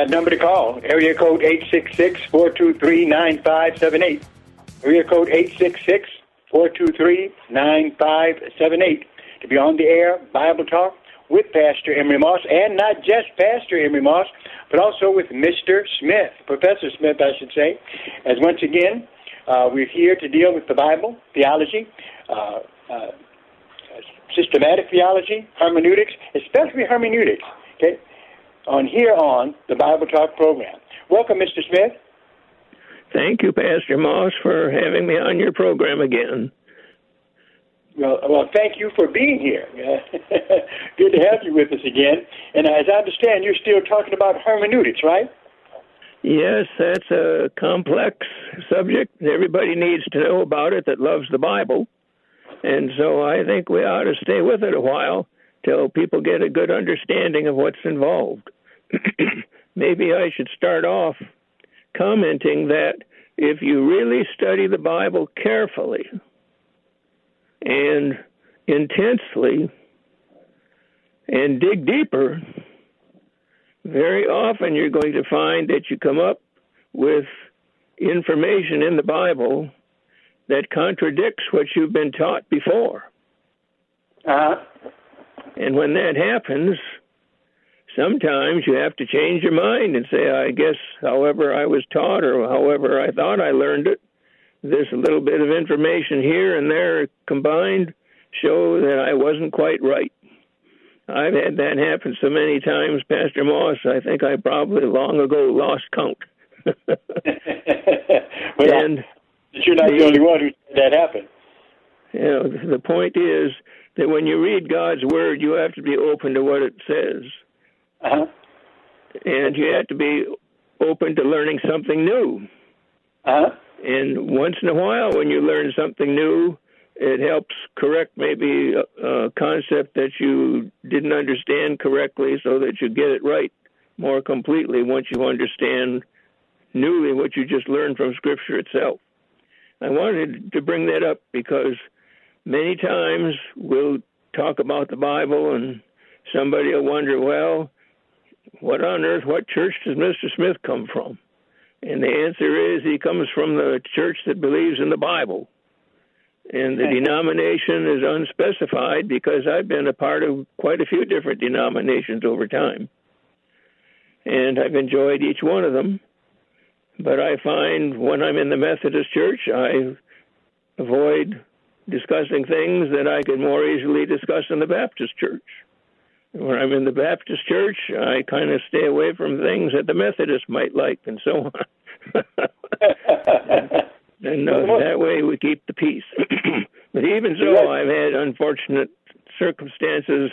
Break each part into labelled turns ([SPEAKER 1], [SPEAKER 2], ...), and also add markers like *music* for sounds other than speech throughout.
[SPEAKER 1] That number to call, area code 866-423-9578. Area code 866-423-9578. To be on the air, Bible Talk with Pastor Emery Moss, and not just Pastor Emery Moss, but also with Mr. Smith, Professor Smith, I should say. As once again, uh, we're here to deal with the Bible, theology, uh, uh, systematic theology, hermeneutics, especially hermeneutics. Okay, on here on the Bible Talk program. Welcome, Mr. Smith.
[SPEAKER 2] Thank you, Pastor Moss, for having me on your program again.
[SPEAKER 1] Well, well, thank you for being here. *laughs* Good to have you with us again. And as I understand, you're still talking about hermeneutics, right?
[SPEAKER 2] Yes, that's a complex subject. Everybody needs to know about it that loves the Bible. And so I think we ought to stay with it a while till people get a good understanding of what's involved. *clears throat* Maybe I should start off commenting that if you really study the Bible carefully and intensely and dig deeper, very often you're going to find that you come up with information in the Bible that contradicts what you've been taught before.
[SPEAKER 1] Uh-huh.
[SPEAKER 2] And when that happens, sometimes you have to change your mind and say, I guess, however I was taught or however I thought I learned it, this little bit of information here and there combined show that I wasn't quite right. I've had that happen so many times, Pastor Moss, I think I probably long ago lost count. *laughs*
[SPEAKER 1] well,
[SPEAKER 2] and
[SPEAKER 1] you're not the, the only one who that happened.
[SPEAKER 2] You know, the point is that when you read God's word, you have to be open to what it says.
[SPEAKER 1] Uh-huh.
[SPEAKER 2] And you have to be open to learning something new.
[SPEAKER 1] Uh-huh.
[SPEAKER 2] And once in a while, when you learn something new, it helps correct maybe a, a concept that you didn't understand correctly so that you get it right more completely once you understand newly what you just learned from Scripture itself. I wanted to bring that up because many times we'll talk about the Bible and somebody will wonder, well, what on earth, what church does Mr. Smith come from? And the answer is he comes from the church that believes in the Bible. And the denomination is unspecified because I've been a part of quite a few different denominations over time. And I've enjoyed each one of them. But I find when I'm in the Methodist Church, I avoid discussing things that I could more easily discuss in the Baptist Church. When I'm in the Baptist Church, I kind of stay away from things that the Methodists might like, and so on. *laughs* and uh, that way we keep the peace. *clears throat* but even so, I've had unfortunate circumstances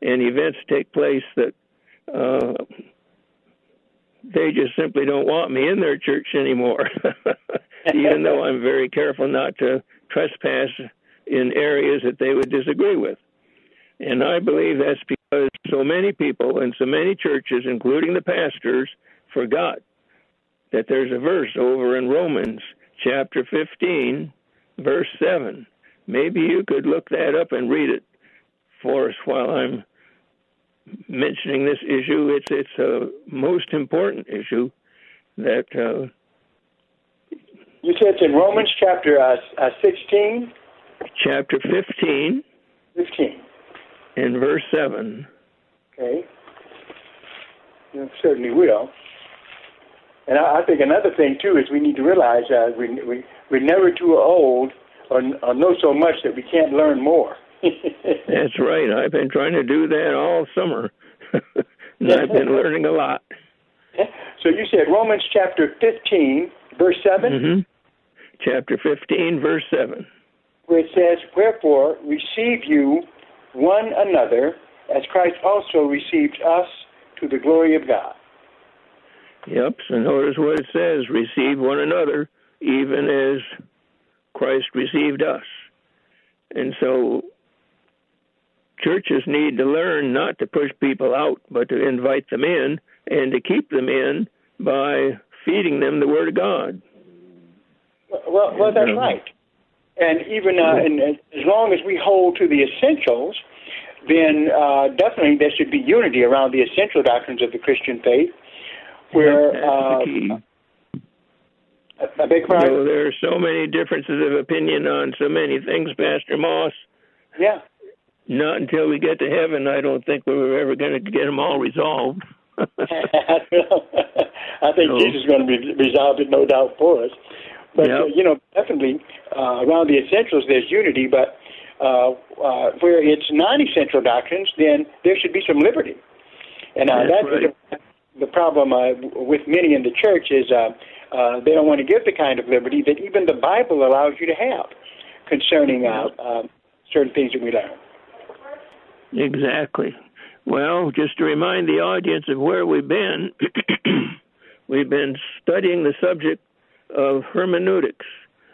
[SPEAKER 2] and events take place that uh, they just simply don't want me in their church anymore. *laughs* even though I'm very careful not to trespass in areas that they would disagree with. And I believe that's because so many people and so many churches, including the pastors, forgot that there's a verse over in Romans chapter 15, verse 7. Maybe you could look that up and read it for us while I'm mentioning this issue. It's it's a most important issue that. Uh,
[SPEAKER 1] you said it's in Romans chapter uh, uh, 16?
[SPEAKER 2] Chapter 15.
[SPEAKER 1] 15.
[SPEAKER 2] In verse 7.
[SPEAKER 1] Okay. You certainly will. And I, I think another thing, too, is we need to realize uh, we, we, we're never too old or, or know so much that we can't learn more. *laughs*
[SPEAKER 2] That's right. I've been trying to do that all summer. *laughs* and I've been learning a lot. *laughs*
[SPEAKER 1] So you said Romans chapter 15, verse 7?
[SPEAKER 2] Chapter 15, verse 7.
[SPEAKER 1] Where it says, Wherefore receive you one another, as Christ also received us to the glory of God.
[SPEAKER 2] Yep, so notice what it says receive one another, even as Christ received us. And so churches need to learn not to push people out, but to invite them in and to keep them in by feeding them the Word of God.
[SPEAKER 1] Well, well, that's right. And even uh, and as long as we hold to the essentials, then uh, definitely there should be unity around the essential doctrines of the Christian faith. Where uh, I beg pardon?
[SPEAKER 2] So there are so many differences of opinion on so many things, Pastor Moss.
[SPEAKER 1] Yeah.
[SPEAKER 2] Not until we get to heaven, I don't think we're ever going to get them all resolved. *laughs* I
[SPEAKER 1] think *laughs* so, Jesus is going to be resolve it, no doubt, for us. But yep. uh, you know, definitely uh, around the essentials, there's unity. But uh, uh, where it's non-essential doctrines, then there should be some liberty. And uh, that's,
[SPEAKER 2] right.
[SPEAKER 1] the, the problem uh, with many in the church is uh, uh, they don't want to give the kind of liberty that even the Bible allows you to have concerning uh, uh, certain things that we learn.
[SPEAKER 2] Exactly. Well, just to remind the audience of where we've been, *clears throat* we've been studying the subject of hermeneutics.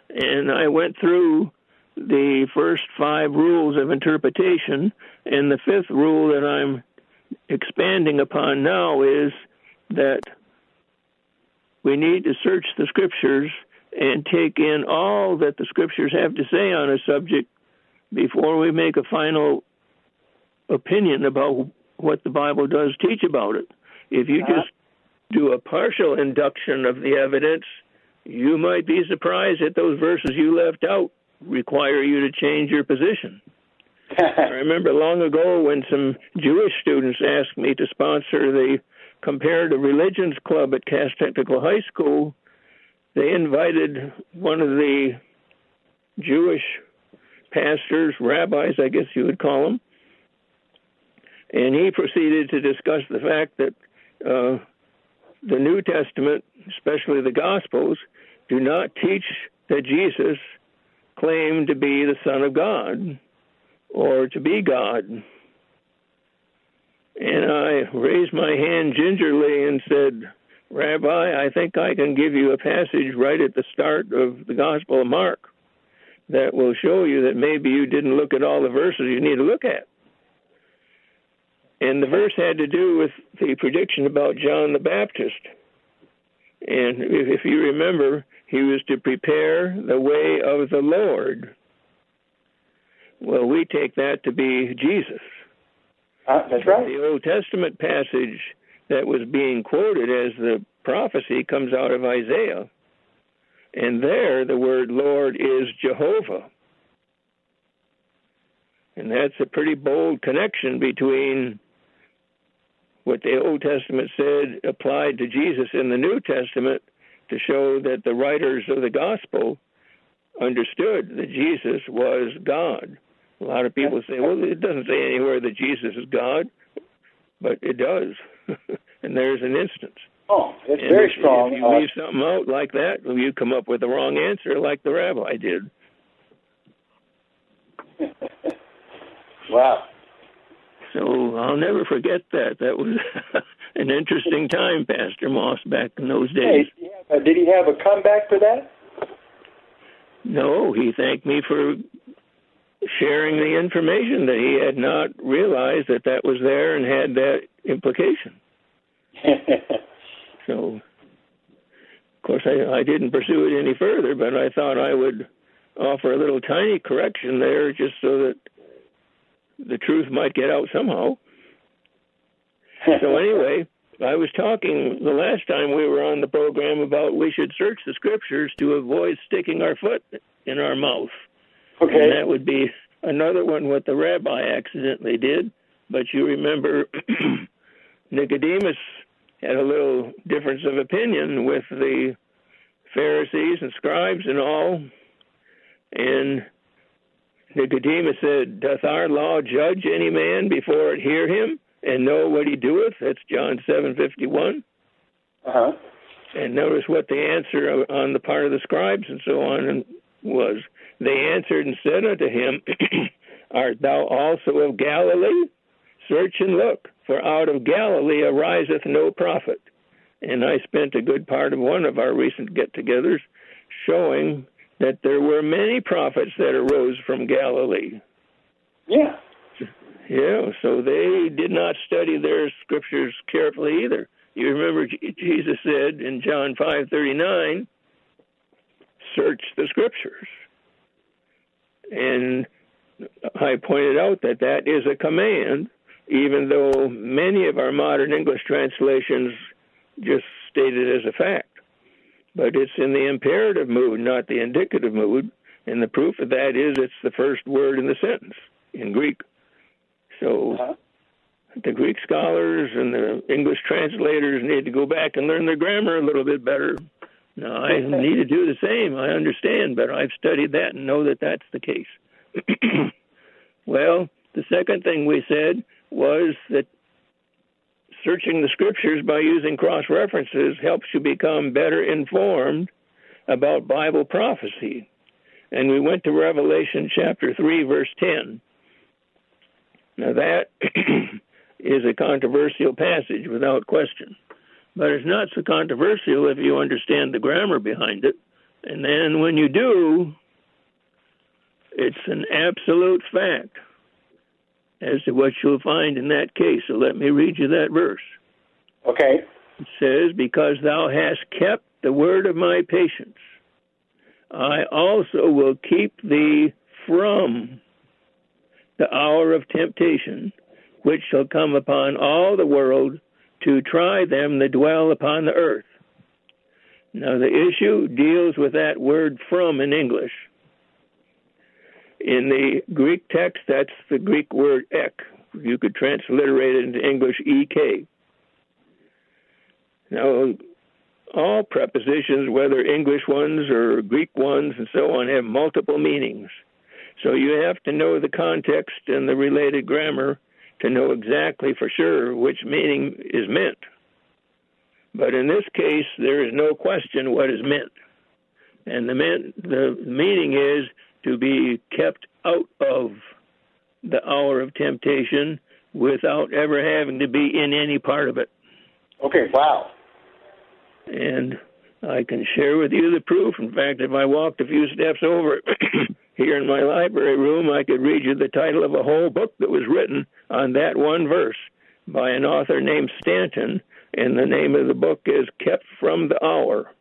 [SPEAKER 2] And I went through the first five rules of interpretation, and the fifth rule that I'm expanding upon now is that we need to search the scriptures and take in all that the scriptures have to say on a subject before we make a final opinion about what the Bible does teach about it. If you uh-huh. just do a partial induction of the evidence, you might be surprised that those verses you left out require you to change your position. *laughs* I remember long ago when some Jewish students asked me to sponsor the Comparative Religions Club at Cass Technical High School. They invited one of the Jewish pastors, rabbis, I guess you would call them, and he proceeded to discuss the fact that uh, the New Testament, especially the Gospels, do not teach that Jesus claimed to be the Son of God or to be God. And I raised my hand gingerly and said, Rabbi, I think I can give you a passage right at the start of the Gospel of Mark that will show you that maybe you didn't look at all the verses you need to look at. And the verse had to do with the prediction about John the Baptist. And if you remember, he was to prepare the way of the Lord. Well, we take that to be Jesus.
[SPEAKER 1] Uh, that's right.
[SPEAKER 2] The Old Testament passage that was being quoted as the prophecy comes out of Isaiah. And there, the word Lord is Jehovah. And that's a pretty bold connection between what the Old Testament said applied to Jesus in the New Testament to show that the writers of the gospel understood that Jesus was God. A lot of people say, well, it doesn't say anywhere that Jesus is God, but it does. *laughs* and there's an instance.
[SPEAKER 1] Oh, it's
[SPEAKER 2] And
[SPEAKER 1] very
[SPEAKER 2] if,
[SPEAKER 1] strong.
[SPEAKER 2] If you
[SPEAKER 1] Uh,
[SPEAKER 2] leave something out like that, you come up with the wrong answer, like the rabbi did. *laughs*
[SPEAKER 1] wow.
[SPEAKER 2] So I'll never forget that. That was *laughs* an interesting time, Pastor Moss, back in those days.
[SPEAKER 1] Hey, did he have a comeback for that?
[SPEAKER 2] No, he thanked me for sharing the information that he had not realized that that was there and had that implication. *laughs* so, of course, I, I didn't pursue it any further, but I thought I would offer a little tiny correction there just so that the truth might get out somehow. *laughs* so, anyway, I was talking the last time we were on the program about we should search the scriptures to avoid sticking our foot in our mouth.
[SPEAKER 1] Okay.
[SPEAKER 2] And that would be another one what the rabbi accidentally did. But you remember *clears throat* Nicodemus had a little difference of opinion with the Pharisees and scribes and all. And Nicodemus said, Doth our law judge any man before it hear him and know what he doeth? That's John seven fifty one.
[SPEAKER 1] Uh-huh.
[SPEAKER 2] And notice what the answer on the part of the scribes and so on was. They answered and said unto him, *clears throat* Art thou also of Galilee? Search and look, for out of Galilee ariseth no prophet. And I spent a good part of one of our recent get togethers showing that there were many prophets that arose from Galilee.
[SPEAKER 1] Yeah.
[SPEAKER 2] Yeah, so they did not study their scriptures carefully either. You remember Jesus said in John 5:39, "Search the scriptures." And I pointed out that that is a command, even though many of our modern English translations just state it as a fact. But it's in the imperative mood, not the indicative mood. And the proof of that is it's the first word in the sentence in Greek. So
[SPEAKER 1] Uh-huh.
[SPEAKER 2] the Greek scholars and the English translators need to go back and learn their grammar a little bit better. Now, I need to do the same. I understand, but I've studied that and know that that's the case. *clears throat* well, the second thing we said was that searching the scriptures by using cross references helps you become better informed about Bible prophecy. And we went to Revelation chapter 3, verse 10. Now, that *clears throat* is a controversial passage without question. But it's not so controversial if you understand the grammar behind it. And then when you do, it's an absolute fact as to what you'll find in that case. So let me read you that verse.
[SPEAKER 1] Okay.
[SPEAKER 2] It says, Because thou hast kept the word of my patience, I also will keep thee from the hour of temptation, which shall come upon all the world to try them that dwell upon the earth. Now, the issue deals with that word from in English. In the Greek text, that's the Greek word ek. You could transliterate it into English ek. Now, all prepositions, whether English ones or Greek ones and so on, have multiple meanings. So you have to know the context and the related grammar to know exactly for sure which meaning is meant. But in this case, there is no question what is meant. And the, meant, the meaning is to be kept out of the hour of temptation without ever having to be in any part of it.
[SPEAKER 1] Okay, wow.
[SPEAKER 2] And I can share with you the proof. In fact, if I walked a few steps over *clears throat* here in my library room, I could read you the title of a whole book that was written on that one verse by an author named Stanton, and the name of the book is Kept from the Hour.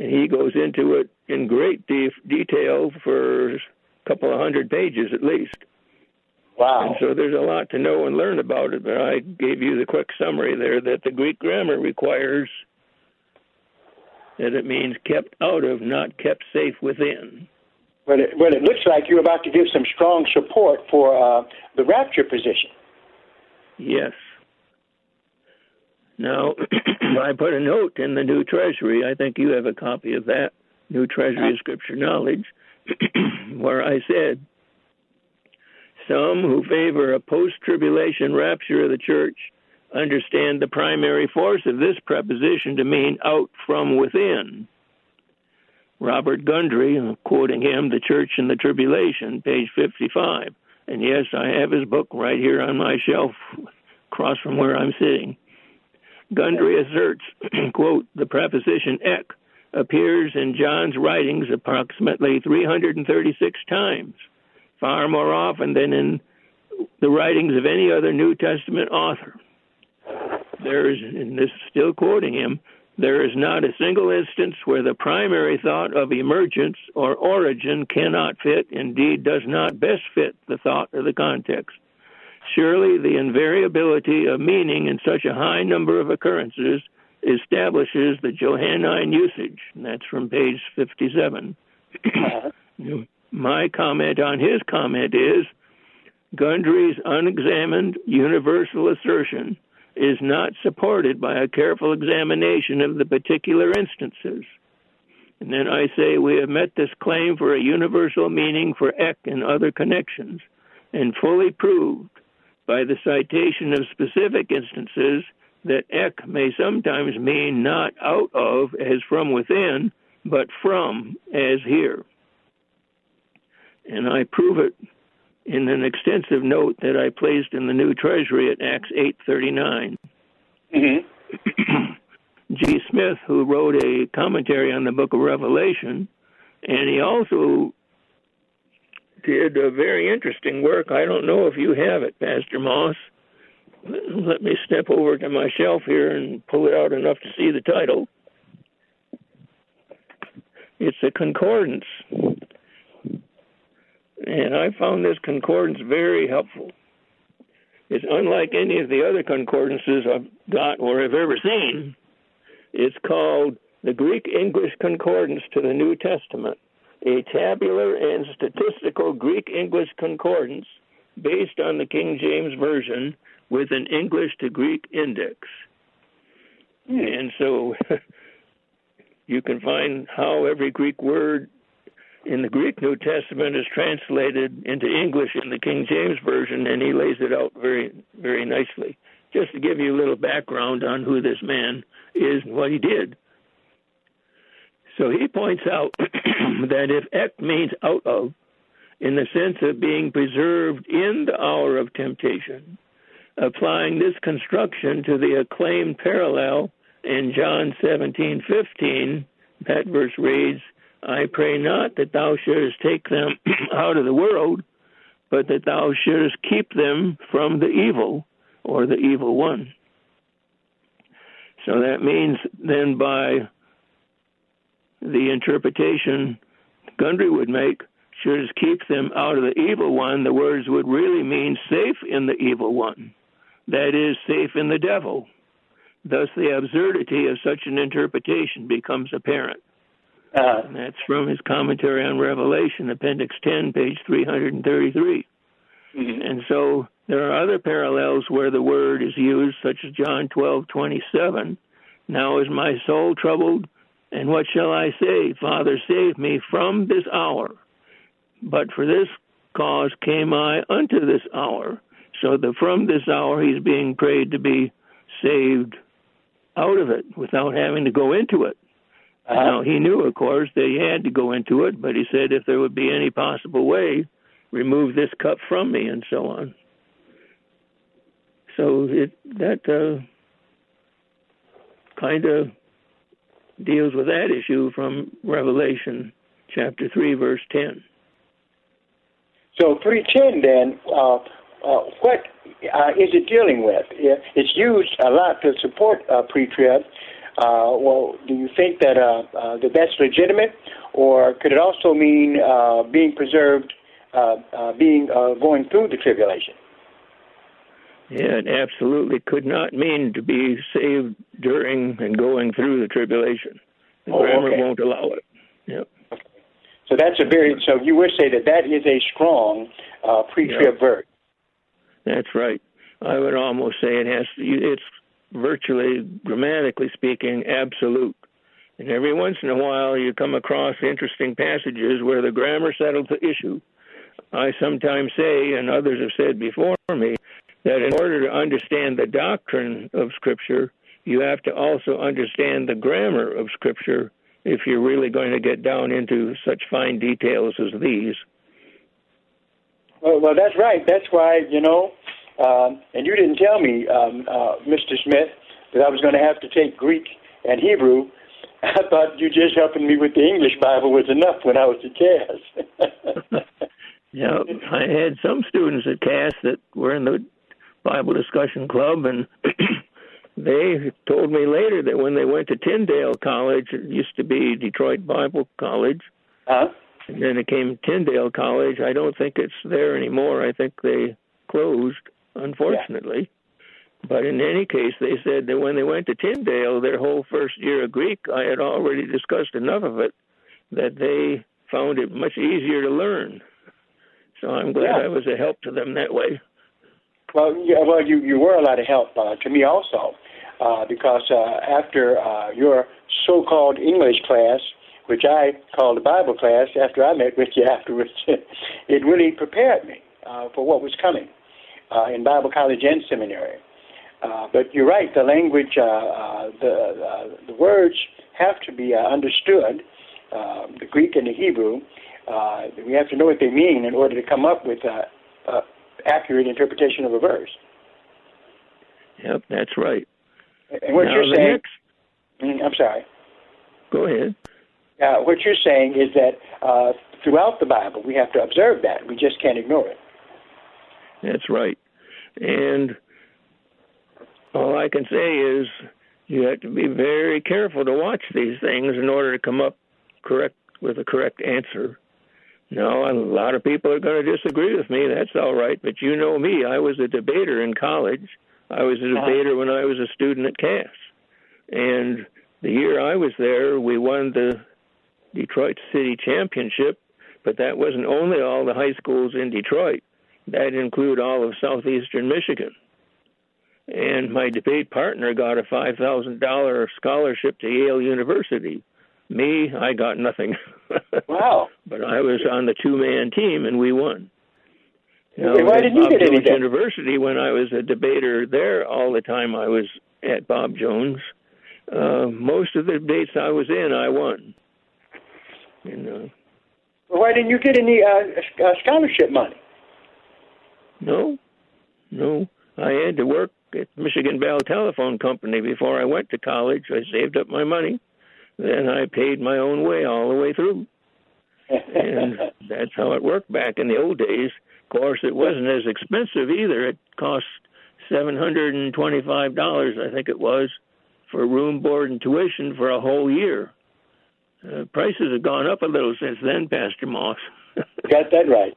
[SPEAKER 2] And he goes into it in great de- detail for a couple of hundred pages at least.
[SPEAKER 1] Wow.
[SPEAKER 2] And so there's a lot to know and learn about it, but I gave you the quick summary there that the Greek grammar requires that it means kept out of, not kept safe within.
[SPEAKER 1] But it, but it looks like you're about to give some strong support for uh, the rapture position.
[SPEAKER 2] Yes. Now, *clears throat* I put a note in the New Treasury. I think you have a copy of that, New Treasury of Scripture Knowledge, *clears throat* where I said, Some who favor a post tribulation rapture of the church understand the primary force of this preposition to mean out from within. Robert Gundry, quoting him, The Church in the Tribulation, page 55. And yes, I have his book right here on my shelf *laughs* across from where I'm sitting. Gundry asserts, *clears throat* quote, the preposition ek appears in John's writings approximately 336 times, far more often than in the writings of any other New Testament author. There is, and this is still quoting him, there is not a single instance where the primary thought of emergence or origin cannot fit, indeed, does not best fit the thought of the context. Surely the invariability of meaning in such a high number of occurrences establishes the Johannine usage. And that's from page 57. Uh-huh. My comment on his comment is Gundry's unexamined universal assertion is not supported by a careful examination of the particular instances. And then I say we have met this claim for a universal meaning for ek and other connections, and fully proved by the citation of specific instances that ek may sometimes mean not out of as from within, but from as here. And I prove it in an extensive note that I placed in the new treasury at Acts 8:39. Mm-hmm. G. Smith, who wrote a commentary on the Book of Revelation, and he also did a very interesting work. I don't know if you have it, Pastor Moss. Let me step over to my shelf here and pull it out enough to see the title. It's a concordance and I found this concordance very helpful. It's unlike any of the other concordances I've got or have ever seen. It's called the Greek English Concordance to the New Testament, a tabular and statistical Greek English concordance based on the King James Version with an English to Greek index. Hmm. And so *laughs* you can find how every Greek word in the Greek New Testament is translated into English in the King James Version, and he lays it out very, very nicely. Just to give you a little background on who this man is and what he did. So he points out *clears throat* that if ek means out of, in the sense of being preserved in the hour of temptation, applying this construction to the acclaimed parallel in John 17:15, that verse reads, I pray not that thou shouldest take them *clears throat* out of the world, but that thou shouldest keep them from the evil or the evil one. So that means then by the interpretation Gundry would make, should keep them out of the evil one, the words would really mean safe in the evil one. That is, safe in the devil. Thus, the absurdity of such an interpretation becomes apparent. Uh, and that's from his commentary on Revelation, Appendix 10, page 333. Mm-hmm. And so there are other parallels where the word is used, such as John 12, 27. Now is my soul troubled, and what shall I say? Father, save me from this hour. But for this cause came I unto this hour. So the from this hour he's being prayed to be saved out of it without having to go into it. Uh-huh. Now, he knew, of course, that he had to go into it, but he said if there would be any possible way, remove this cup from me, and so on. So it that uh, kind of deals with that issue from Revelation chapter 3, verse 10.
[SPEAKER 1] So 310 then, uh, uh, what uh, is it dealing with? It's used a lot to support uh, pre-trib, uh, well, do you think that uh, that that's legitimate, or could it also mean being preserved, being going through the tribulation?
[SPEAKER 2] Yeah, it absolutely could not mean to be saved during and going through the tribulation. The oh, grammar okay. won't allow it. Yep.
[SPEAKER 1] So that's a very so you would say that that is a strong uh, pre-trib yep. verse.
[SPEAKER 2] That's right. I would almost say it has to. It's virtually, grammatically speaking, absolute. And every once in a while, you come across interesting passages where the grammar settles the issue. I sometimes say, and others have said before me, that in order to understand the doctrine of Scripture, you have to also understand the grammar of Scripture if you're really going to get down into such fine details as these.
[SPEAKER 1] Well, well that's right. That's why, you know, um, and you didn't tell me, um, uh, Mr. Smith, that I was going to have to take Greek and Hebrew. *laughs* I thought you just helping me with the English Bible was enough when I was at Cass. *laughs* *laughs*
[SPEAKER 2] yeah, I had some students at Cass that were in the Bible discussion club, and *clears throat* they told me later that when they went to Tyndale College, it used to be Detroit Bible College,
[SPEAKER 1] huh?
[SPEAKER 2] and then it came Tyndale College. I don't think it's there anymore. I think they closed, unfortunately. Yeah. But in any case, they said that when they went to Tyndale, their whole first year of Greek, I had already discussed enough of it that they found it much easier to learn. So I'm glad yeah. I was a help to them that way.
[SPEAKER 1] Well, yeah, well, you you were a lot of help uh, to me also, uh, because uh, after uh, your so-called English class, which I called a Bible class, after I met with you *laughs* afterwards, it really prepared me uh, for what was coming uh, in Bible college and seminary. Uh, but you're right. The language, uh, uh, the uh, the words have to be uh, understood. Uh, the Greek and the Hebrew. Uh, we have to know what they mean in order to come up with uh, uh, accurate interpretation of a verse.
[SPEAKER 2] Yep, that's right.
[SPEAKER 1] And what
[SPEAKER 2] now,
[SPEAKER 1] you're saying,
[SPEAKER 2] next...
[SPEAKER 1] Mm, I'm sorry.
[SPEAKER 2] Go ahead.
[SPEAKER 1] Uh, what you're saying is that uh, throughout the Bible, we have to observe that. We just can't ignore it.
[SPEAKER 2] That's right. And all I can say is you have to be very careful to watch these things in order to come up correct with a correct answer. No, a lot of people are going to disagree with me. That's all right. But you know me. I was a debater in college. I was a uh-huh. debater when I was a student at Cass. And the year I was there, we won the Detroit City Championship, but that wasn't only all the high schools in Detroit. That included all of southeastern Michigan. And my debate partner got a $5,000 scholarship to Yale University. Me, I got nothing. *laughs*
[SPEAKER 1] wow.
[SPEAKER 2] But I was on the two man team and we won.
[SPEAKER 1] Now, why did you
[SPEAKER 2] Bob
[SPEAKER 1] get
[SPEAKER 2] Jones
[SPEAKER 1] anything?
[SPEAKER 2] University, when I was a debater there all the time I was at Bob Jones, uh, most of the debates I was in, I won. And, uh,
[SPEAKER 1] well, why didn't you get any uh, uh, scholarship money?
[SPEAKER 2] No, no. I had to work at Michigan Bell Telephone Company before I went to college. I saved up my money then I paid my own way all the way through. And that's how it worked back in the old days. Of course, it wasn't as expensive either. It cost seven hundred and twenty-five dollars, I think it was, for room, board, and tuition for a whole year. Uh, prices have gone up a little since then, Pastor Moss. *laughs*
[SPEAKER 1] Got that right.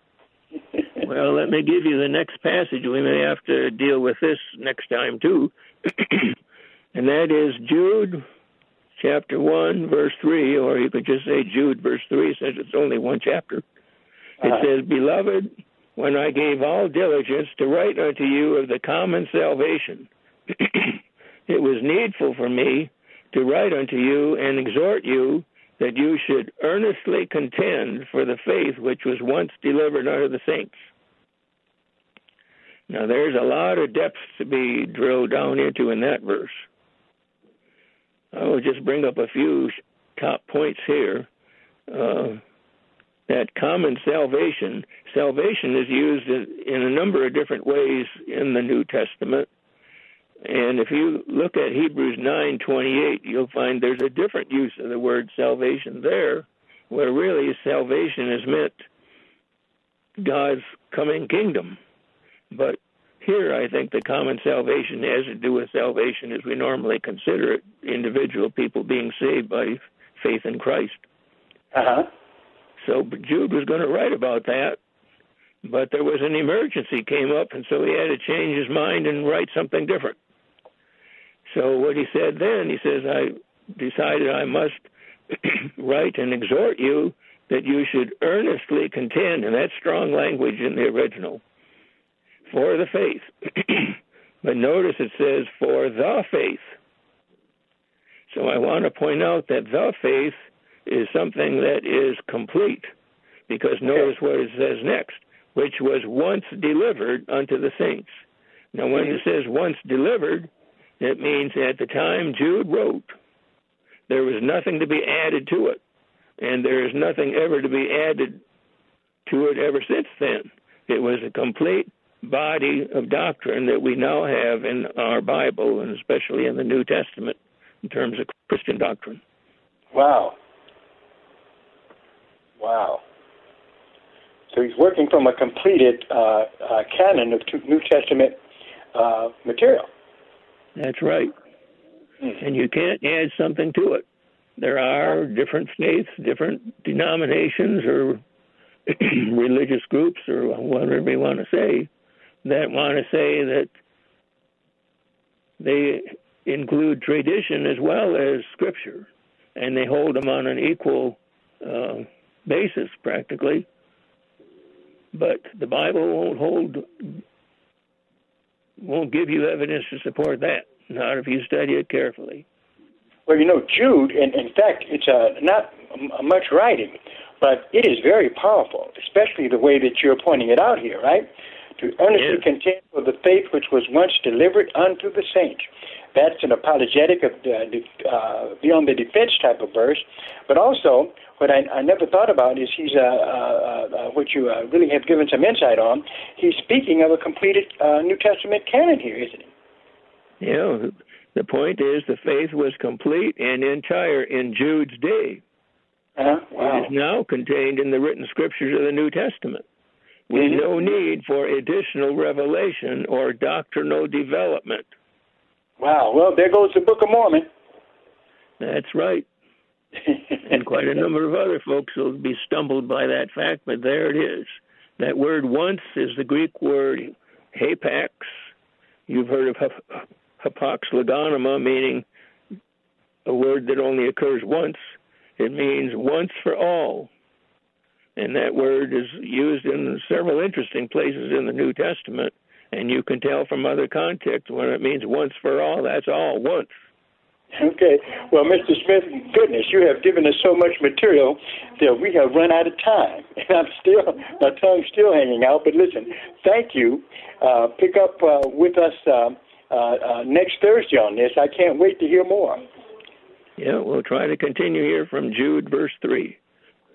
[SPEAKER 1] *laughs*
[SPEAKER 2] well, let me give you the next passage. We may have to deal with this next time too, *clears throat* and that is Jude chapter 1, verse 3, or you could just say Jude, verse 3, since it's only one chapter. It uh-huh. says, Beloved, when I gave all diligence to write unto you of the common salvation, *clears throat* it was needful for me to write unto you and exhort you that you should earnestly contend for the faith which was once delivered unto the saints. Now, there's a lot of depths to be drilled down into in that verse. I will just bring up a few top points here. Uh, that common salvation, salvation is used in, a number of different ways in the New Testament. And if you look at Hebrews 9:28, you'll find there's a different use of the word salvation there, where really salvation is meant God's coming kingdom. But here, I think the common salvation has to do with salvation as we normally consider it individual people being saved by faith in Christ.
[SPEAKER 1] Uh huh.
[SPEAKER 2] So Jude was going to write about that, but there was an emergency came up, and so he had to change his mind and write something different. So what he said then, he says, I decided I must *clears throat* write and exhort you that you should earnestly contend, and that's strong language in the original for the faith. *clears throat* but notice it says for the faith. So I want to point out that the faith is something that is complete because notice what it says next, which was once delivered unto the saints. Now, when it mm-hmm. says once delivered, it means at the time Jude wrote, there was nothing to be added to it, and there is nothing ever to be added to it ever since then. It was a complete body of doctrine that we now have in our Bible, and especially in the New Testament, in terms of Christian doctrine.
[SPEAKER 1] Wow. Wow. So he's working from a completed uh, uh, canon of New Testament uh, material.
[SPEAKER 2] That's right. Hmm. And you can't add something to it. There are different faiths, different denominations, or *clears throat* religious groups, or whatever you want to say, that want to say that they include tradition as well as scripture, and they hold them on an equal uh, basis practically. But the Bible won't hold, won't give you evidence to support that. Not if you study it carefully.
[SPEAKER 1] Well, you know, Jude, and in fact, it's uh, not much writing, but it is very powerful, especially the way that you're pointing it out here, right? To earnestly yes. contend for the faith which was once delivered unto the saints. That's an apologetic of uh, uh, beyond the defense type of verse, but also what I, I never thought about is he's uh, uh, uh, what you uh, really have given some insight on. He's speaking of a completed uh, New Testament canon here, isn't he?
[SPEAKER 2] Yeah, the point is the faith was complete and entire in Jude's day.
[SPEAKER 1] Uh, wow.
[SPEAKER 2] It is now contained in the written scriptures of the New Testament. With mm-hmm. no need for additional revelation or doctrinal development.
[SPEAKER 1] Wow. Well, there goes the Book of Mormon.
[SPEAKER 2] That's right. and quite a number of other folks will be stumbled by that fact, but there it is. That word once is the Greek word hapax. You've heard of hapax legomena, meaning a word that only occurs once. It means once for all. And that word is used in several interesting places in the New Testament. And you can tell from other contexts when it means once for all, that's all, once.
[SPEAKER 1] Okay. Well, Mr. Smith, goodness, you have given us so much material that we have run out of time. *laughs* And I'm still, my tongue's still hanging out. But listen, thank you. Uh, pick up uh, with us uh, uh, uh, next Thursday on this. I can't wait to hear more.
[SPEAKER 2] Yeah, we'll try to continue here from Jude, verse 3.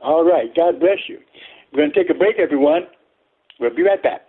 [SPEAKER 1] All right. God bless you. We're going to take a break, everyone. We'll be right back.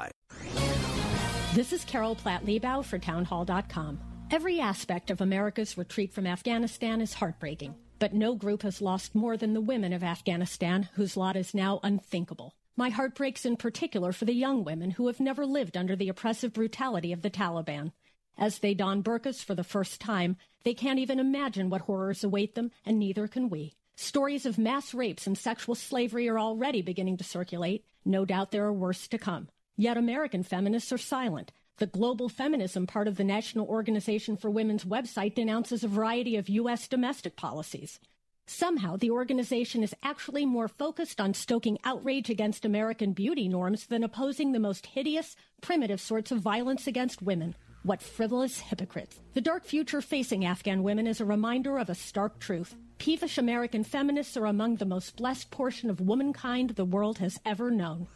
[SPEAKER 3] This is Carol Platt Liebau for Townhall.com. Every aspect of America's retreat from Afghanistan is heartbreaking, but no group has lost more than the women of Afghanistan, whose lot is now unthinkable. My heart breaks in particular for the young women who have never lived under the oppressive brutality of the Taliban. As they don burqas for the first time, they can't even imagine what horrors await them, and neither can we. Stories of mass rapes and sexual slavery are already beginning to circulate. No doubt there are worse to come. Yet American feminists are silent. The Global Feminism part of the National Organization for Women's website denounces a variety of U.S. domestic policies. Somehow, the organization is actually more focused on stoking outrage against American beauty norms than opposing the most hideous, primitive sorts of violence against women. What frivolous hypocrites. The dark future facing Afghan women is a reminder of a stark truth. Peevish American feminists are among the most blessed portion of womankind the world has ever known.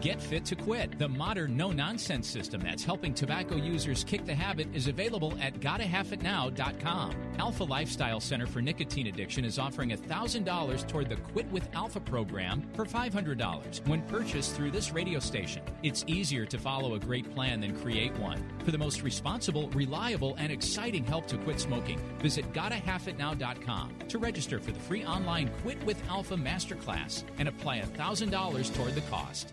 [SPEAKER 4] Get Fit to Quit, the modern no nonsense system that's helping tobacco users kick the habit, is available at GottaHalfItNow.com. Alpha Lifestyle Center for Nicotine Addiction is offering $1,000 toward the Quit with Alpha program for $500 when purchased through this radio station. It's easier to follow a great plan than create one. For the most responsible, reliable, and exciting help to quit smoking, visit GottaHalfItNow.com to register for the free online Quit with Alpha Masterclass and apply $1,000 toward the cost.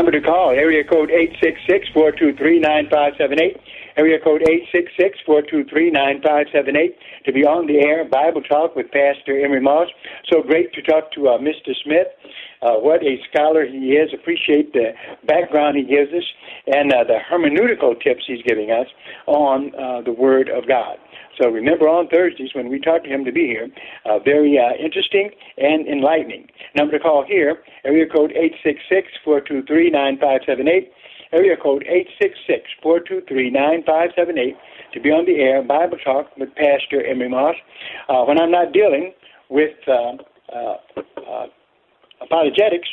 [SPEAKER 1] Number to call, area code 866-423-9578. Area code 866-423-9578 to be on the air, Bible Talk with Pastor Emery Moss. So great to talk to uh, Mr. Smith. Uh, what a scholar he is. Appreciate the background he gives us and uh, the hermeneutical tips he's giving us on uh, the Word of God. So remember on Thursdays when we talk to him to be here, uh, very uh, interesting and enlightening. Number to call here, area code 866-423-9578, area code 866-423-9578 to be on the air, Bible Talk with Pastor Emery Moss. Uh, when I'm not dealing with uh, uh, uh, apologetics,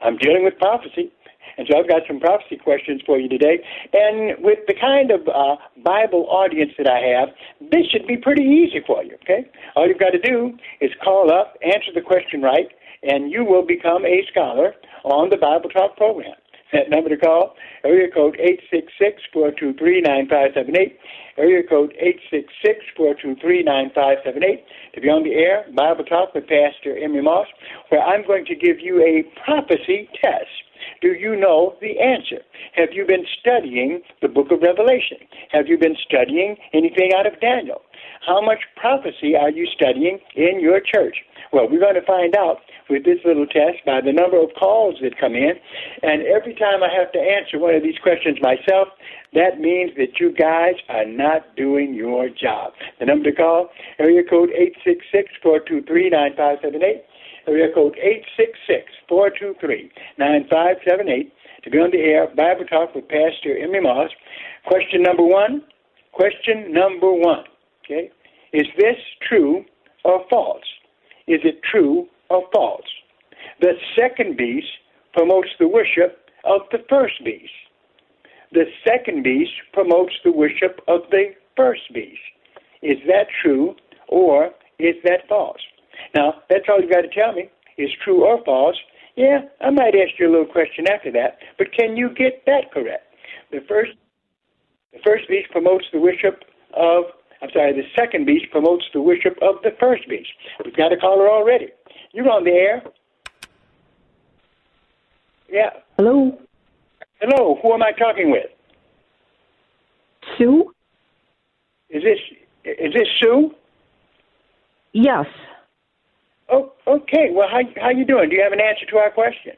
[SPEAKER 1] I'm dealing with prophecy. And so I've got some prophecy questions for you today. And with the kind of uh, Bible audience that I have, this should be pretty easy for you, okay? All you've got to do is call up, answer the question right, and you will become a scholar on the Bible Talk program. That number to call, area code 866-423-9578, area code 866-423-9578, to be on the air, Bible Talk with Pastor Emery Moss, where I'm going to give you a prophecy test. Do you know the answer? Have you been studying the book of Revelation? Have you been studying anything out of Daniel? How much prophecy are you studying in your church? Well, we're going to find out with this little test by the number of calls that come in. And every time I have to answer one of these questions myself, that means that you guys are not doing your job. The number to call, area code 866-423-9578 area code 866-423-9578 to be on the air, Bible Talk with Pastor Emery Moss. Question number one, question number one, okay, is this true or false? Is it true or false? The second beast promotes the worship of the first beast. The second beast promotes the worship of the first beast. Is that true or is that false? Now, that's all you've got to tell me is true or false. Yeah, I might ask you a little question after that, but can you get that correct? The first, the first beast promotes the worship of, I'm sorry, the second beast promotes the worship of the first beast. We've got a caller already. You're on the air. Yeah.
[SPEAKER 5] Hello.
[SPEAKER 1] Hello. Who am I talking with?
[SPEAKER 5] Sue.
[SPEAKER 1] Is this is this Sue?
[SPEAKER 5] Yes.
[SPEAKER 1] Oh, okay. Well, how how you doing? Do you have an answer to our question?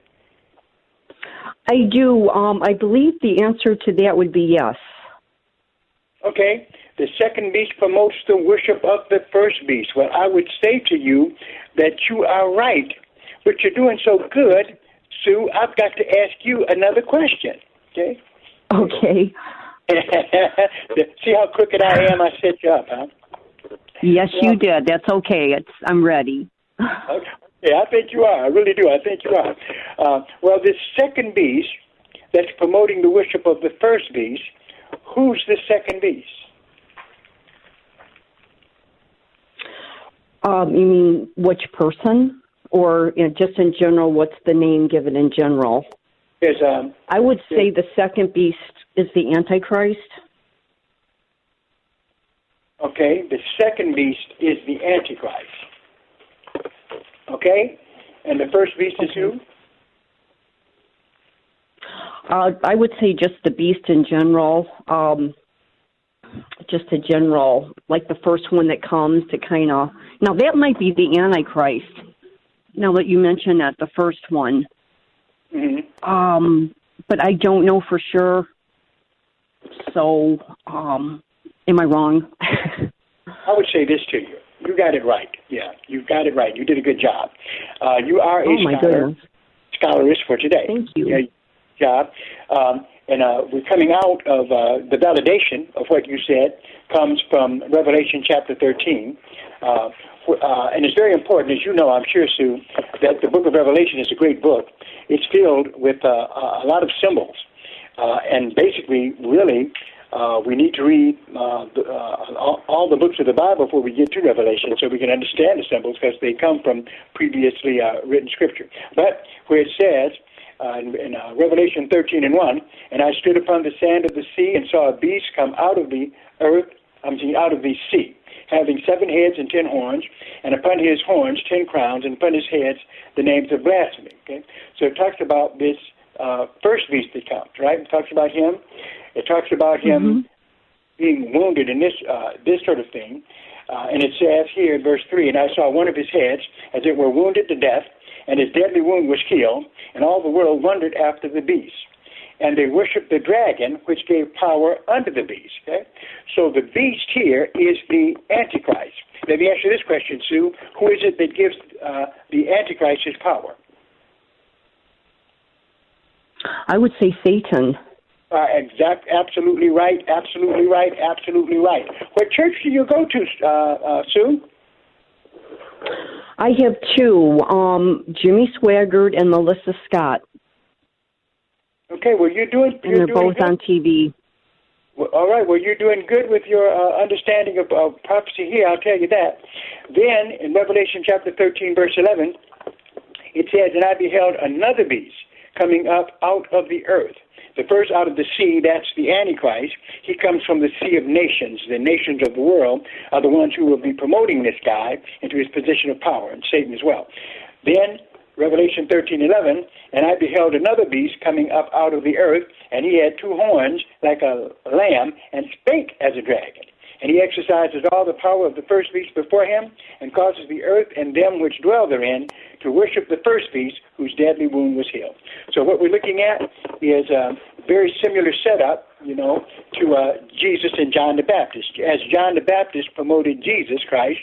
[SPEAKER 5] I do. Um, I believe the answer to that would be yes.
[SPEAKER 1] Okay. The second beast promotes the worship of the first beast. Well, I would say to you that you are right, but you're doing so good, Sue. I've got to ask you another question. Okay.
[SPEAKER 5] Okay. *laughs*
[SPEAKER 1] See how crooked I am? I set you up, huh?
[SPEAKER 5] Yes, you did. That's okay. It's I'm ready.
[SPEAKER 1] Okay. Yeah, I think you are. I really do. I think you are. Uh, well, this second beast that's promoting the worship of the first beast, who's the second beast?
[SPEAKER 5] Um, you mean which person, or you know, just in general? What's the name given in general?
[SPEAKER 1] Is um,
[SPEAKER 5] I would say the second beast is the Antichrist.
[SPEAKER 1] Okay, the second beast is the Antichrist. Okay, and the first beast is who?
[SPEAKER 5] Uh, I would say just the beast in general. Um, just a general, like the first one that comes to kind of. Now that might be the Antichrist. Now that you mentioned that, the first one.
[SPEAKER 1] Mm-hmm.
[SPEAKER 5] Um, but I don't know for sure. So, um, am I wrong? *laughs*
[SPEAKER 1] I would say this to you. You got it right. Yeah, you got it right. You did a good job. Uh, you are a
[SPEAKER 5] oh
[SPEAKER 1] scholar, scholarist for today.
[SPEAKER 5] Thank you.
[SPEAKER 1] Yeah, job. Um, and uh, we're coming out of uh, the validation of what you said comes from Revelation chapter 13. Uh, uh, and it's very important, as you know, I'm sure, Sue, that the book of Revelation is a great book. It's filled with uh, a lot of symbols. Uh, and basically, really, uh, we need to read uh, the, uh, all, all the books of the Bible before we get to Revelation so we can understand the symbols because they come from previously uh, written scripture. But where it says, uh, in, in uh, Revelation 13 and 1, and I stood upon the sand of the sea and saw a beast come out of the earth, I'm saying out of the sea, having seven heads and ten horns, and upon his horns ten crowns, and upon his heads the names of blasphemy. Okay, so it talks about this uh, first beast that comes, right? It talks about him. It talks about him being wounded and this uh, this sort of thing. Uh, and it says here in verse 3 And I saw one of his heads as it were wounded to death, and his deadly wound was healed, and all the world wondered after the beast. And they worshiped the dragon, which gave power unto the beast. Okay? So the beast here is the Antichrist. Let me ask you this question, Sue. Who is it that gives uh, the Antichrist his power?
[SPEAKER 5] I would say Satan.
[SPEAKER 1] Uh, exact, absolutely right, absolutely right, absolutely right. What church do you go to, uh, uh, Sue?
[SPEAKER 5] I have two, um, Jimmy Swaggart and Melissa Scott,
[SPEAKER 1] Okay, well, you're doing.
[SPEAKER 5] and
[SPEAKER 1] You're
[SPEAKER 5] they're
[SPEAKER 1] doing
[SPEAKER 5] both
[SPEAKER 1] good.
[SPEAKER 5] on TV.
[SPEAKER 1] Well, all right. Well, you're doing good with your uh, understanding of, of prophecy here. I'll tell you that. Then in Revelation chapter 13, verse 11, it says, "And I beheld another beast coming up out of the earth." The first out of the sea, that's the Antichrist. He comes from the sea of nations. The nations of the world are the ones who will be promoting this guy into his position of power, and Satan as well. Then Revelation 13:11, and I beheld another beast coming up out of the earth, and he had two horns like a lamb, and spake as a dragon. And he exercises all the power of the first beast before him, and causes the earth and them which dwell therein to worship the first beast, whose deadly wound was healed. So what we're looking at is a very similar setup, you know, to uh, Jesus and John the Baptist. As John the Baptist promoted Jesus Christ,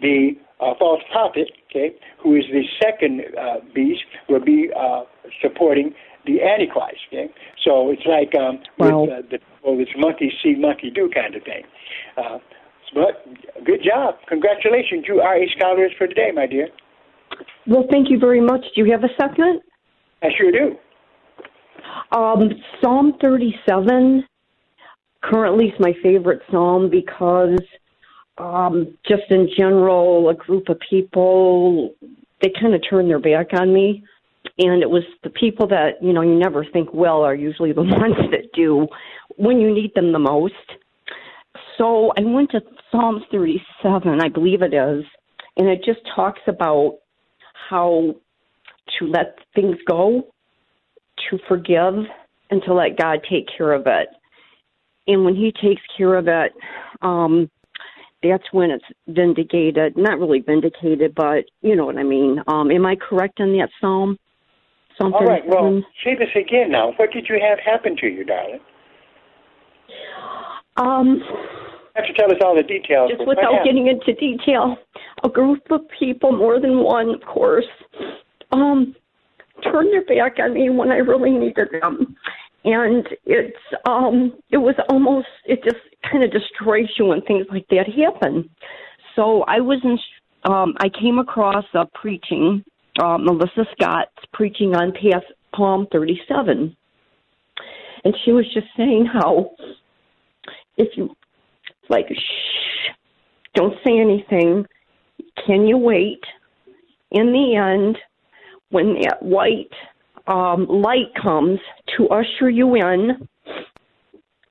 [SPEAKER 1] the uh, false prophet, okay, who is the second uh, beast, will be uh, supporting the Antichrist. Okay, so it's like um,
[SPEAKER 5] Wow.
[SPEAKER 1] with uh, the well, it's monkey see, monkey do kind of thing. Uh, but good job, congratulations! You are a scholarist for today, my dear.
[SPEAKER 5] Well, thank you very much. Do you have a second?
[SPEAKER 1] I sure do.
[SPEAKER 5] Um, Psalm 37 currently is my favorite psalm because um, just in general, a group of people, they kind of turn their back on me. And it was the people that, you know, you never think well are usually the *laughs* ones that do when you need them the most. So I went to Psalms 37, I believe it is, and it just talks about how to let things go, to forgive, and to let God take care of it. And when He takes care of it, um, that's when it's vindicated. Not really vindicated, but you know what I mean. Um, am I correct on that psalm? Psalm
[SPEAKER 1] All right.
[SPEAKER 5] 37?
[SPEAKER 1] Well, say this again now. What did you have happen to you, darling?
[SPEAKER 5] Um,
[SPEAKER 1] have to tell us all the details.
[SPEAKER 5] just without getting into detail, a group of people, more than one, of course, um, turned their back on me when I really needed them, and it's um, it was almost it just kind of destroys you when things like that happen. So I was in, um, I came across a preaching, uh, Melissa Scott's preaching on past Psalm 37, and she was just saying how if you like shh don't say anything can you wait in the end when that white um light comes to usher you in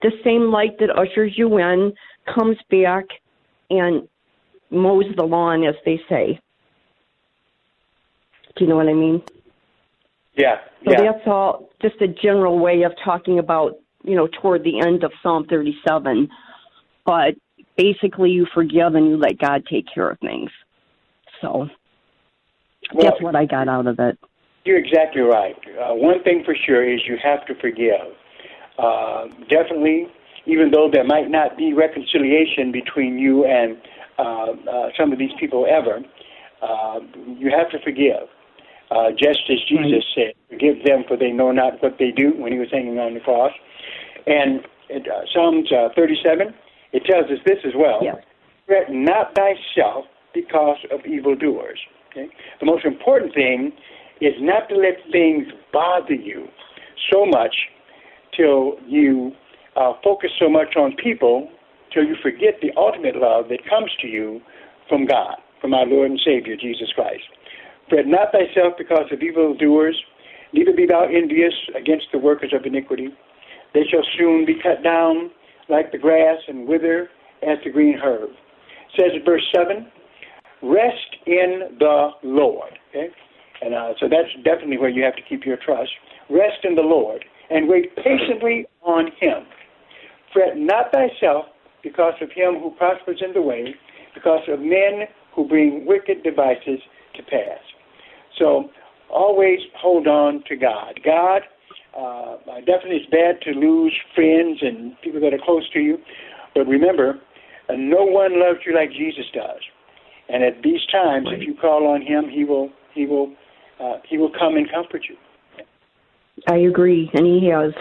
[SPEAKER 5] the same light that ushers you in comes back and mows the lawn as they say do you know what i mean
[SPEAKER 1] Yeah.
[SPEAKER 5] So
[SPEAKER 1] yeah.
[SPEAKER 5] that's all just a general way of talking about, you know, toward the end of Psalm 37. But basically, you forgive and you let God take care of things. So that's what I got out of it.
[SPEAKER 1] You're exactly right. Uh, one thing for sure is you have to forgive. Uh, definitely, even though there might not be reconciliation between you and uh, uh, some of these people ever, uh, you have to forgive. Uh, just as Jesus said, forgive them for they know not what they do when he was hanging on the cross. And it, uh, Psalms uh, 37, it tells us this as well.
[SPEAKER 5] Yes.
[SPEAKER 1] Fret not thyself because of evildoers. Okay? The most important thing is not to let things bother you so much till you uh, focus so much on people till you forget the ultimate love that comes to you from God, from our Lord and Savior, Jesus Christ. Fret not thyself because of evildoers, neither be thou envious against the workers of iniquity. They shall soon be cut down like the grass and wither as the green herb. It says in verse 7, rest in the Lord. Okay? And uh, so that's definitely where you have to keep your trust. Rest in the Lord and wait patiently on him. Fret not thyself because of him who prospers in the way, because of men who bring wicked devices to pass. So always hold on to God. God, uh, definitely it's bad to lose friends and people that are close to you, but remember, uh, no one loves you like Jesus does. And at these times, if you call on Him, He will He will uh, He will come and comfort you.
[SPEAKER 5] I agree, and he has.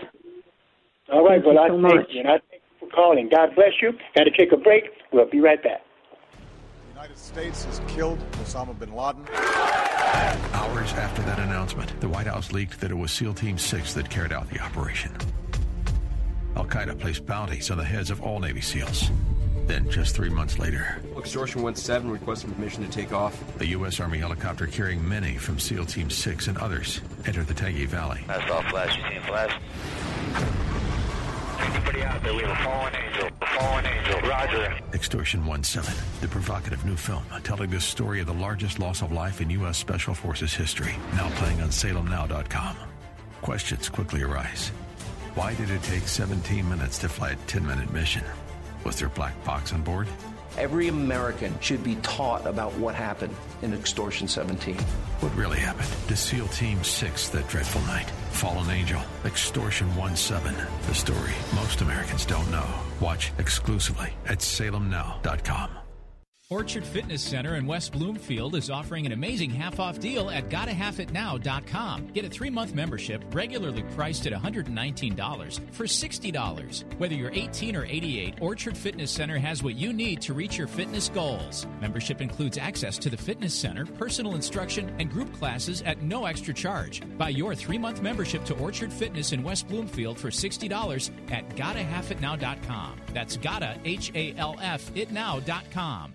[SPEAKER 1] All right.
[SPEAKER 5] Thank
[SPEAKER 1] well,
[SPEAKER 5] you
[SPEAKER 1] I
[SPEAKER 5] so
[SPEAKER 1] thank
[SPEAKER 5] much.
[SPEAKER 1] you, and I thank you for calling. God bless you. Got to take a break. We'll be right back.
[SPEAKER 6] The United States has killed Osama bin Laden.
[SPEAKER 7] Hours after that announcement, the White House leaked that it was SEAL Team 6 that carried out the operation. Al Qaeda placed bounties on the heads of all Navy SEALs. Then, just three months later,
[SPEAKER 8] Extortion 1-7 requesting permission to take off.
[SPEAKER 7] a U.S. Army helicopter carrying many from SEAL Team 6 and others entered the Tangi Valley.
[SPEAKER 9] That's all flash. You seen flash? Anybody out there? We have a fallen angel. A fallen angel. Roger.
[SPEAKER 7] Extortion 1-7, the provocative new film telling the story of the largest loss of life in U.S. Special Forces history, now playing on salemnow.com. Questions quickly arise. Why did it take 17 minutes to fly a 10-minute mission? Was there a black box on board?
[SPEAKER 10] Every American should be taught about what happened in Extortion 17.
[SPEAKER 7] What really happened to SEAL Team 6 that dreadful night? Fallen Angel, Extortion 1-7, the story most Americans don't know. Watch exclusively at salemnow.com.
[SPEAKER 4] Orchard Fitness Center in West Bloomfield is offering an amazing half off deal at gottahalfitnow.com. Get a three month membership regularly priced at $119 for $60. Whether you're 18 or 88, Orchard Fitness Center has what you need to reach your fitness goals. Membership includes access to the fitness center, personal instruction, and group classes at no extra charge. Buy your three month membership to Orchard Fitness in West Bloomfield for $60 at gottahalfitnow.com. That's gotta, H A L F, itnow.com.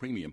[SPEAKER 11] premium.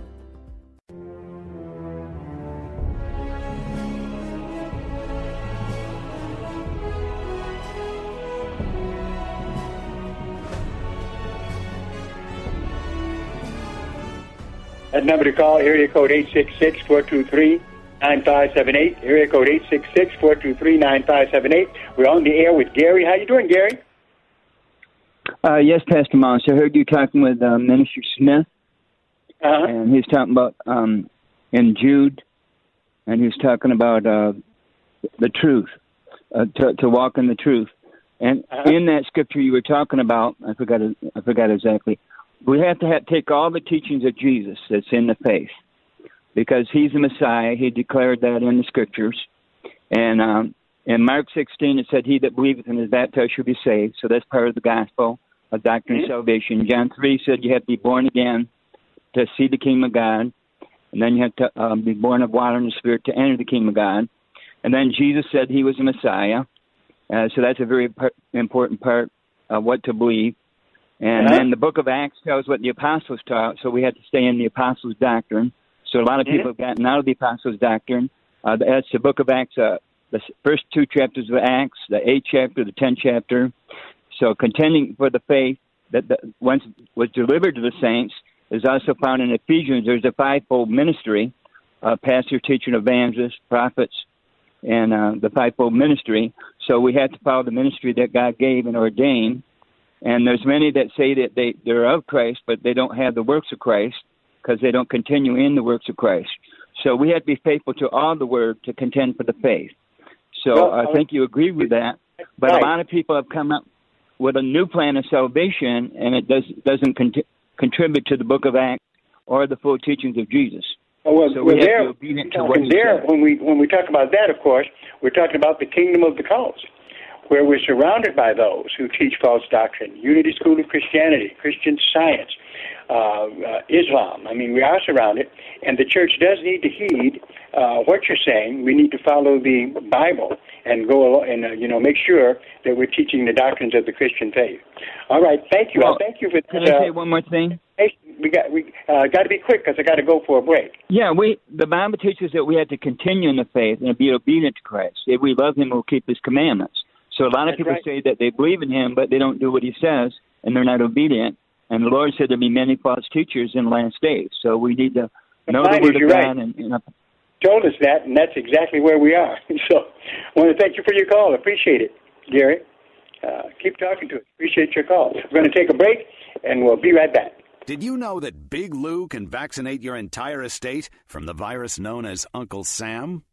[SPEAKER 1] That number to call, area code 866-423-9578. Area code 866-423-9578. We're on the air with Gary. How you doing, Gary?
[SPEAKER 12] Uh, yes, Pastor Moss. I heard you talking with uh, Minister Smith,
[SPEAKER 1] uh-huh.
[SPEAKER 12] and he's talking about um, in Jude, and he's talking about uh, the truth, uh, to, to walk in the truth. And
[SPEAKER 1] Uh-huh.
[SPEAKER 12] in that scripture you were talking about, I forgot, it- I forgot exactly. We have to have, take all the teachings of Jesus that's in the faith, because He's the Messiah. He declared that in the scriptures, and um, in Mark 16 it said, "He that believeth and is baptized shall be saved." So that's part of the gospel of doctrine of salvation. John 3 said you have to be born again to see the kingdom of God, and then you have to um, be born of water and the Spirit to enter the kingdom of God. And then Jesus said He was the Messiah. Uh, so that's a very par- important part of what to believe. And then the book of Acts tells what the apostles taught, so we have to stay in the apostles' doctrine. So a lot of people have gotten out of the apostles' doctrine. Uh, that's the book of Acts, uh, the first two chapters of Acts, the eighth chapter, the tenth chapter. So contending for the faith that the, once was delivered to the saints is also found in Ephesians. There's a fivefold ministry: uh, pastor, teacher, evangelist, prophets, and uh, the fivefold ministry. So we have to follow the ministry that God gave and ordained. And there's many that say that they they're of Christ, but they don't have the works of Christ because they don't continue in the works of Christ. So we have to be faithful to all the word to contend for the faith. So
[SPEAKER 1] Well,
[SPEAKER 12] I think you agree with that. But
[SPEAKER 1] Right.
[SPEAKER 12] a lot of people have come up with a new plan of salvation, and it does doesn't cont- contribute to the Book of Acts or the full teachings of Jesus.
[SPEAKER 1] Oh, well,
[SPEAKER 12] so we have
[SPEAKER 1] there,
[SPEAKER 12] to be obedient to what
[SPEAKER 1] talking
[SPEAKER 12] he
[SPEAKER 1] there when we when we talk about that, of course, we're talking about the kingdom of the cause, where we're surrounded by those who teach false doctrine, Unity School of Christianity, Christian Science, uh, uh, Islam. I mean, we are surrounded, and the church does need to heed uh, what you're saying. We need to follow the Bible and go along, and uh, you know make sure that we're teaching the doctrines of the Christian faith. All right, thank you.
[SPEAKER 12] Well,
[SPEAKER 1] I thank you for
[SPEAKER 12] Can
[SPEAKER 1] that.
[SPEAKER 12] I
[SPEAKER 1] uh,
[SPEAKER 12] say one more thing?
[SPEAKER 1] we got we uh, got to be quick because I got to go for a break.
[SPEAKER 12] Yeah, we the Bible teaches that we have to continue in the faith and be obedient to Christ. If we love Him, we'll keep His commandments. So a lot of
[SPEAKER 1] That's
[SPEAKER 12] people
[SPEAKER 1] right.
[SPEAKER 12] say that they believe in Him, but they don't do what He says, and they're not obedient. And the Lord said there'll be many false teachers in the last days. So we need to know
[SPEAKER 1] Fine,
[SPEAKER 12] the Word
[SPEAKER 1] you're
[SPEAKER 12] of
[SPEAKER 1] right.
[SPEAKER 12] And, and
[SPEAKER 1] told us that, and that's exactly where we are. *laughs* So I want to thank you for your call. Appreciate it, Gary. Uh, keep talking to us. Appreciate your call. We're going to take a break, and we'll be right back.
[SPEAKER 13] Did you know that Big Lou can vaccinate your entire estate from the virus known as Uncle Sam?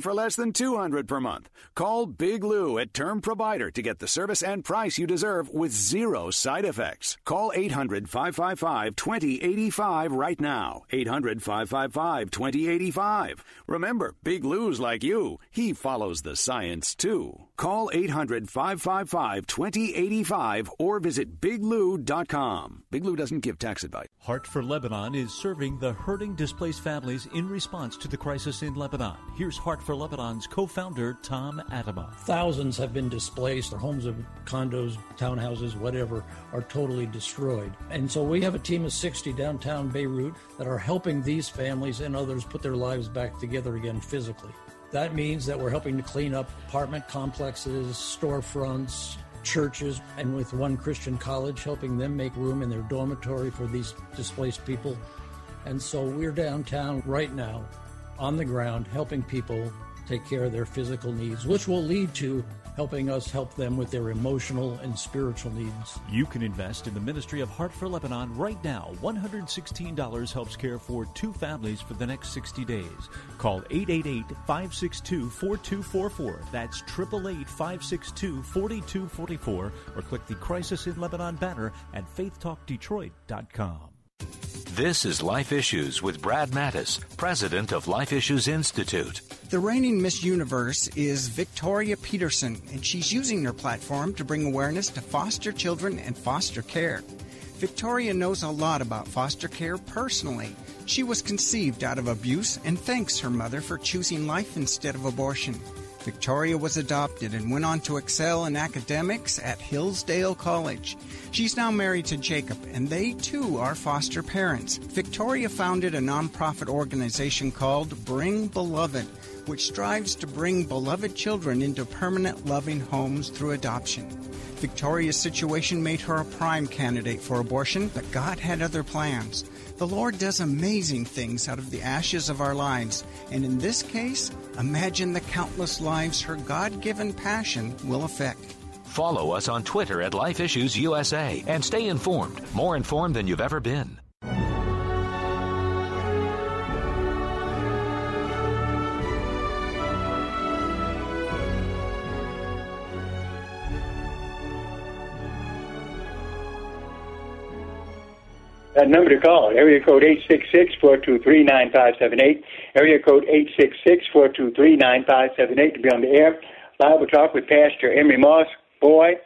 [SPEAKER 13] for less than 200 per month. Call Big Lou at Term Provider to get the service and price you deserve with zero side effects. Call 800 555 2085 right now. 800 555 2085. Remember, Big Lou's like you. He follows the science too. Call 800 555 2085 or visit biglou.com. Big Lou doesn't give tax advice.
[SPEAKER 14] Heart for Lebanon is serving the hurting displaced families in response to the crisis in Lebanon. Here's Heart for Lebanon's co founder, Tom Atema.
[SPEAKER 15] Thousands have been displaced. Their homes, of condos, townhouses, whatever, are totally destroyed. And so we have a team of 60 downtown Beirut that are helping these families and others put their lives back together again physically. That means that we're helping to clean up apartment complexes, storefronts, churches, and with one Christian college, helping them make room in their dormitory for these displaced people. And so we're downtown right now on the ground helping people take care of their physical needs, which will lead to helping us help them with their emotional and spiritual needs.
[SPEAKER 14] You can invest in the ministry of Heart for Lebanon right now. $116 helps care for two families for the next 60 days. Call 888 562 4244. That's 888 562 4244 or click the Crisis in Lebanon banner at faithtalkdetroit.com.
[SPEAKER 16] This is Life Issues with Brad Mattes, president of Life Issues Institute.
[SPEAKER 17] The reigning Miss Universe is Victoria Peterson, and she's using her platform to bring awareness to foster children and foster care. Victoria knows a lot about foster care personally. She was conceived out of abuse and thanks her mother for choosing life instead of abortion. Victoria was adopted and went on to excel in academics at Hillsdale College. She's now married to Jacob, and they too are foster parents. Victoria founded a nonprofit organization called Bring Beloved, which strives to bring beloved children into permanent loving homes through adoption. Victoria's situation made her a prime candidate for abortion, but God had other plans. The Lord does amazing things out of the ashes of our lives, and in this case, imagine the countless lives her God given passion will affect.
[SPEAKER 16] Follow us on Twitter at Life Issues USA and stay informed, more informed than you've ever been.
[SPEAKER 1] That number to call, area code 866-423-9578, area code 866-423-9578 to be on the air. Bible Talk with Pastor Emery Moss. Boy,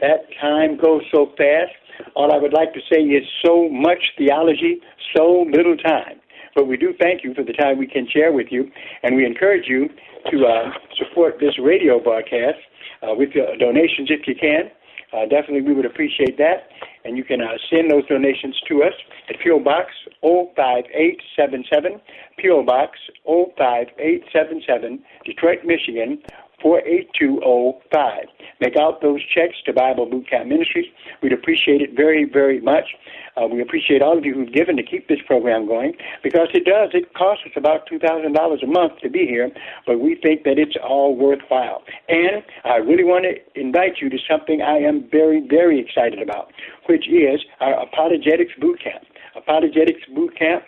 [SPEAKER 1] that time goes so fast. All I would like to say is so much theology, so little time. But we do thank you for the time we can share with you, and we encourage you to uh, support this radio broadcast uh, with your donations if you can. Uh, definitely, we would appreciate that. And you can uh, send those donations to us at P.O. Box 05877, P.O. Box 05877, Detroit, Michigan 48205. Make out those checks to Bible Boot Camp Ministries. We'd appreciate it very, very much. Uh, we appreciate all of you who've given to keep this program going because it does. It costs us about $2,000 a month to be here, but we think that it's all worthwhile. And I really want to invite you to something I am very, very excited about, which is our Apologetics Boot Camp. Apologetics Boot Camp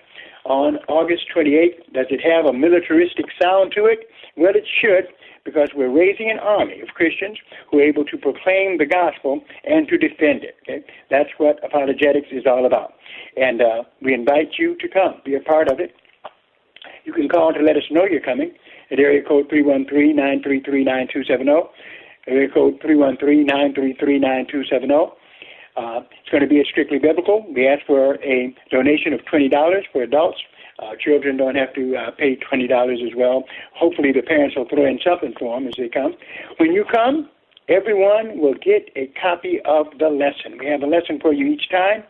[SPEAKER 1] on August 28th. Does it have a militaristic sound to it? Well, it should because we're raising an army of Christians who are able to proclaim the gospel and to defend it. Okay? That's what apologetics is all about. And uh, we invite you to come, be a part of it. You can call to let us know you're coming at area code 313-933-9270, area code 313-933-9270. Uh, it's going to be Strictly Biblical. We ask for a donation of $20 for adults, uh, children don't have to uh, pay twenty dollars as well. Hopefully, the parents will throw in something for them as they come. When you come, everyone will get a copy of the lesson. We have a lesson for you each time,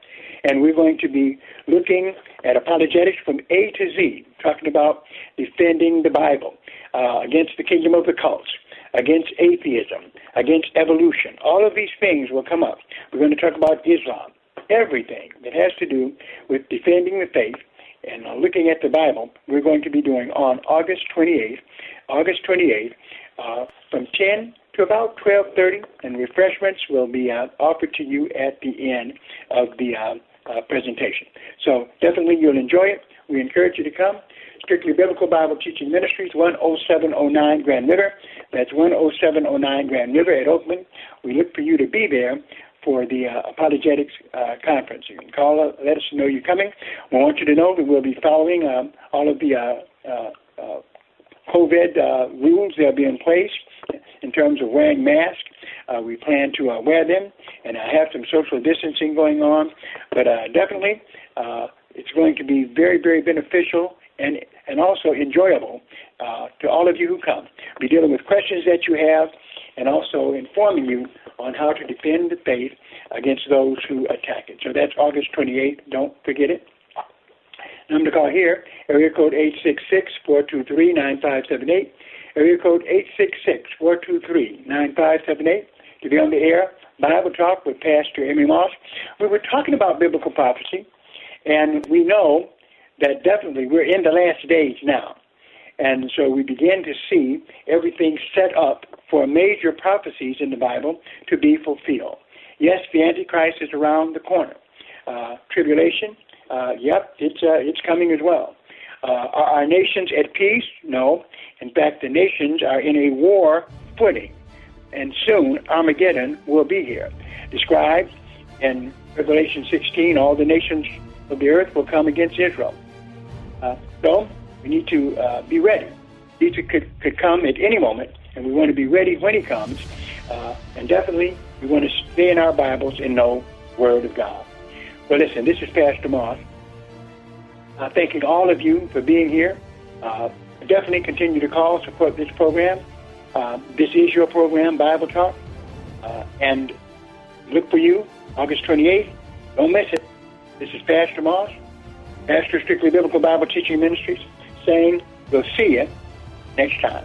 [SPEAKER 1] and we're going to be looking at apologetics from A to Z, talking about defending the Bible uh, against the kingdom of the cults, against atheism, against evolution. All of these things will come up. We're going to talk about Islam, everything that has to do with defending the faith and uh, looking at the Bible, we're going to be doing on August 28th, August 28th, uh, from 10 to about 12:30, and refreshments will be uh, offered to you at the end of the uh, uh, presentation. So definitely you'll enjoy it. We encourage you to come. Strictly Biblical Bible Teaching Ministries, 10709 Grand River. That's 10709 Grand River at Oakland. We look for you to be there for the uh, apologetics uh, conference. You can call us, let us know you're coming. We want you to know that we'll be following um, all of the uh, uh, uh COVID uh, rules that'll be in place in terms of wearing masks. we plan to wear them and have some social distancing going on, but definitely it's going to be very, very beneficial and and also enjoyable uh, to all of you who come. Be dealing with questions that you have and also informing you on how to defend the faith against those who attack it. So that's August 28th. Don't forget it. Number to call here, area code 866-423-9578, area code 866-423-9578 to be on the air. Bible Talk with Pastor Emery Moss. We were talking about biblical prophecy, and we know that definitely we're in the last days now. And so we begin to see everything set up for major prophecies in the Bible to be fulfilled. Yes, the Antichrist is around the corner. Uh, tribulation, uh, yep, it's uh, it's coming as well. Uh, are our nations at peace? No. In fact, the nations are in a war footing, and soon Armageddon will be here. Described in Revelation 16, all the nations of the earth will come against Israel. Uh, so we need to uh, be ready. Jesus could, could come at any moment, and we want to be ready when he comes. Uh, and definitely, we want to stay in our Bibles and know Word of God. Well, listen, this is Pastor Moss. uh, thanking all of you for being here. Uh, definitely continue to call, support this program. Uh, this is your program, Bible Talk. Uh, and look for you August 28th. Don't miss it. This is Pastor Moss, Pastor Strictly Biblical Bible Teaching Ministries, saying we'll see you next time.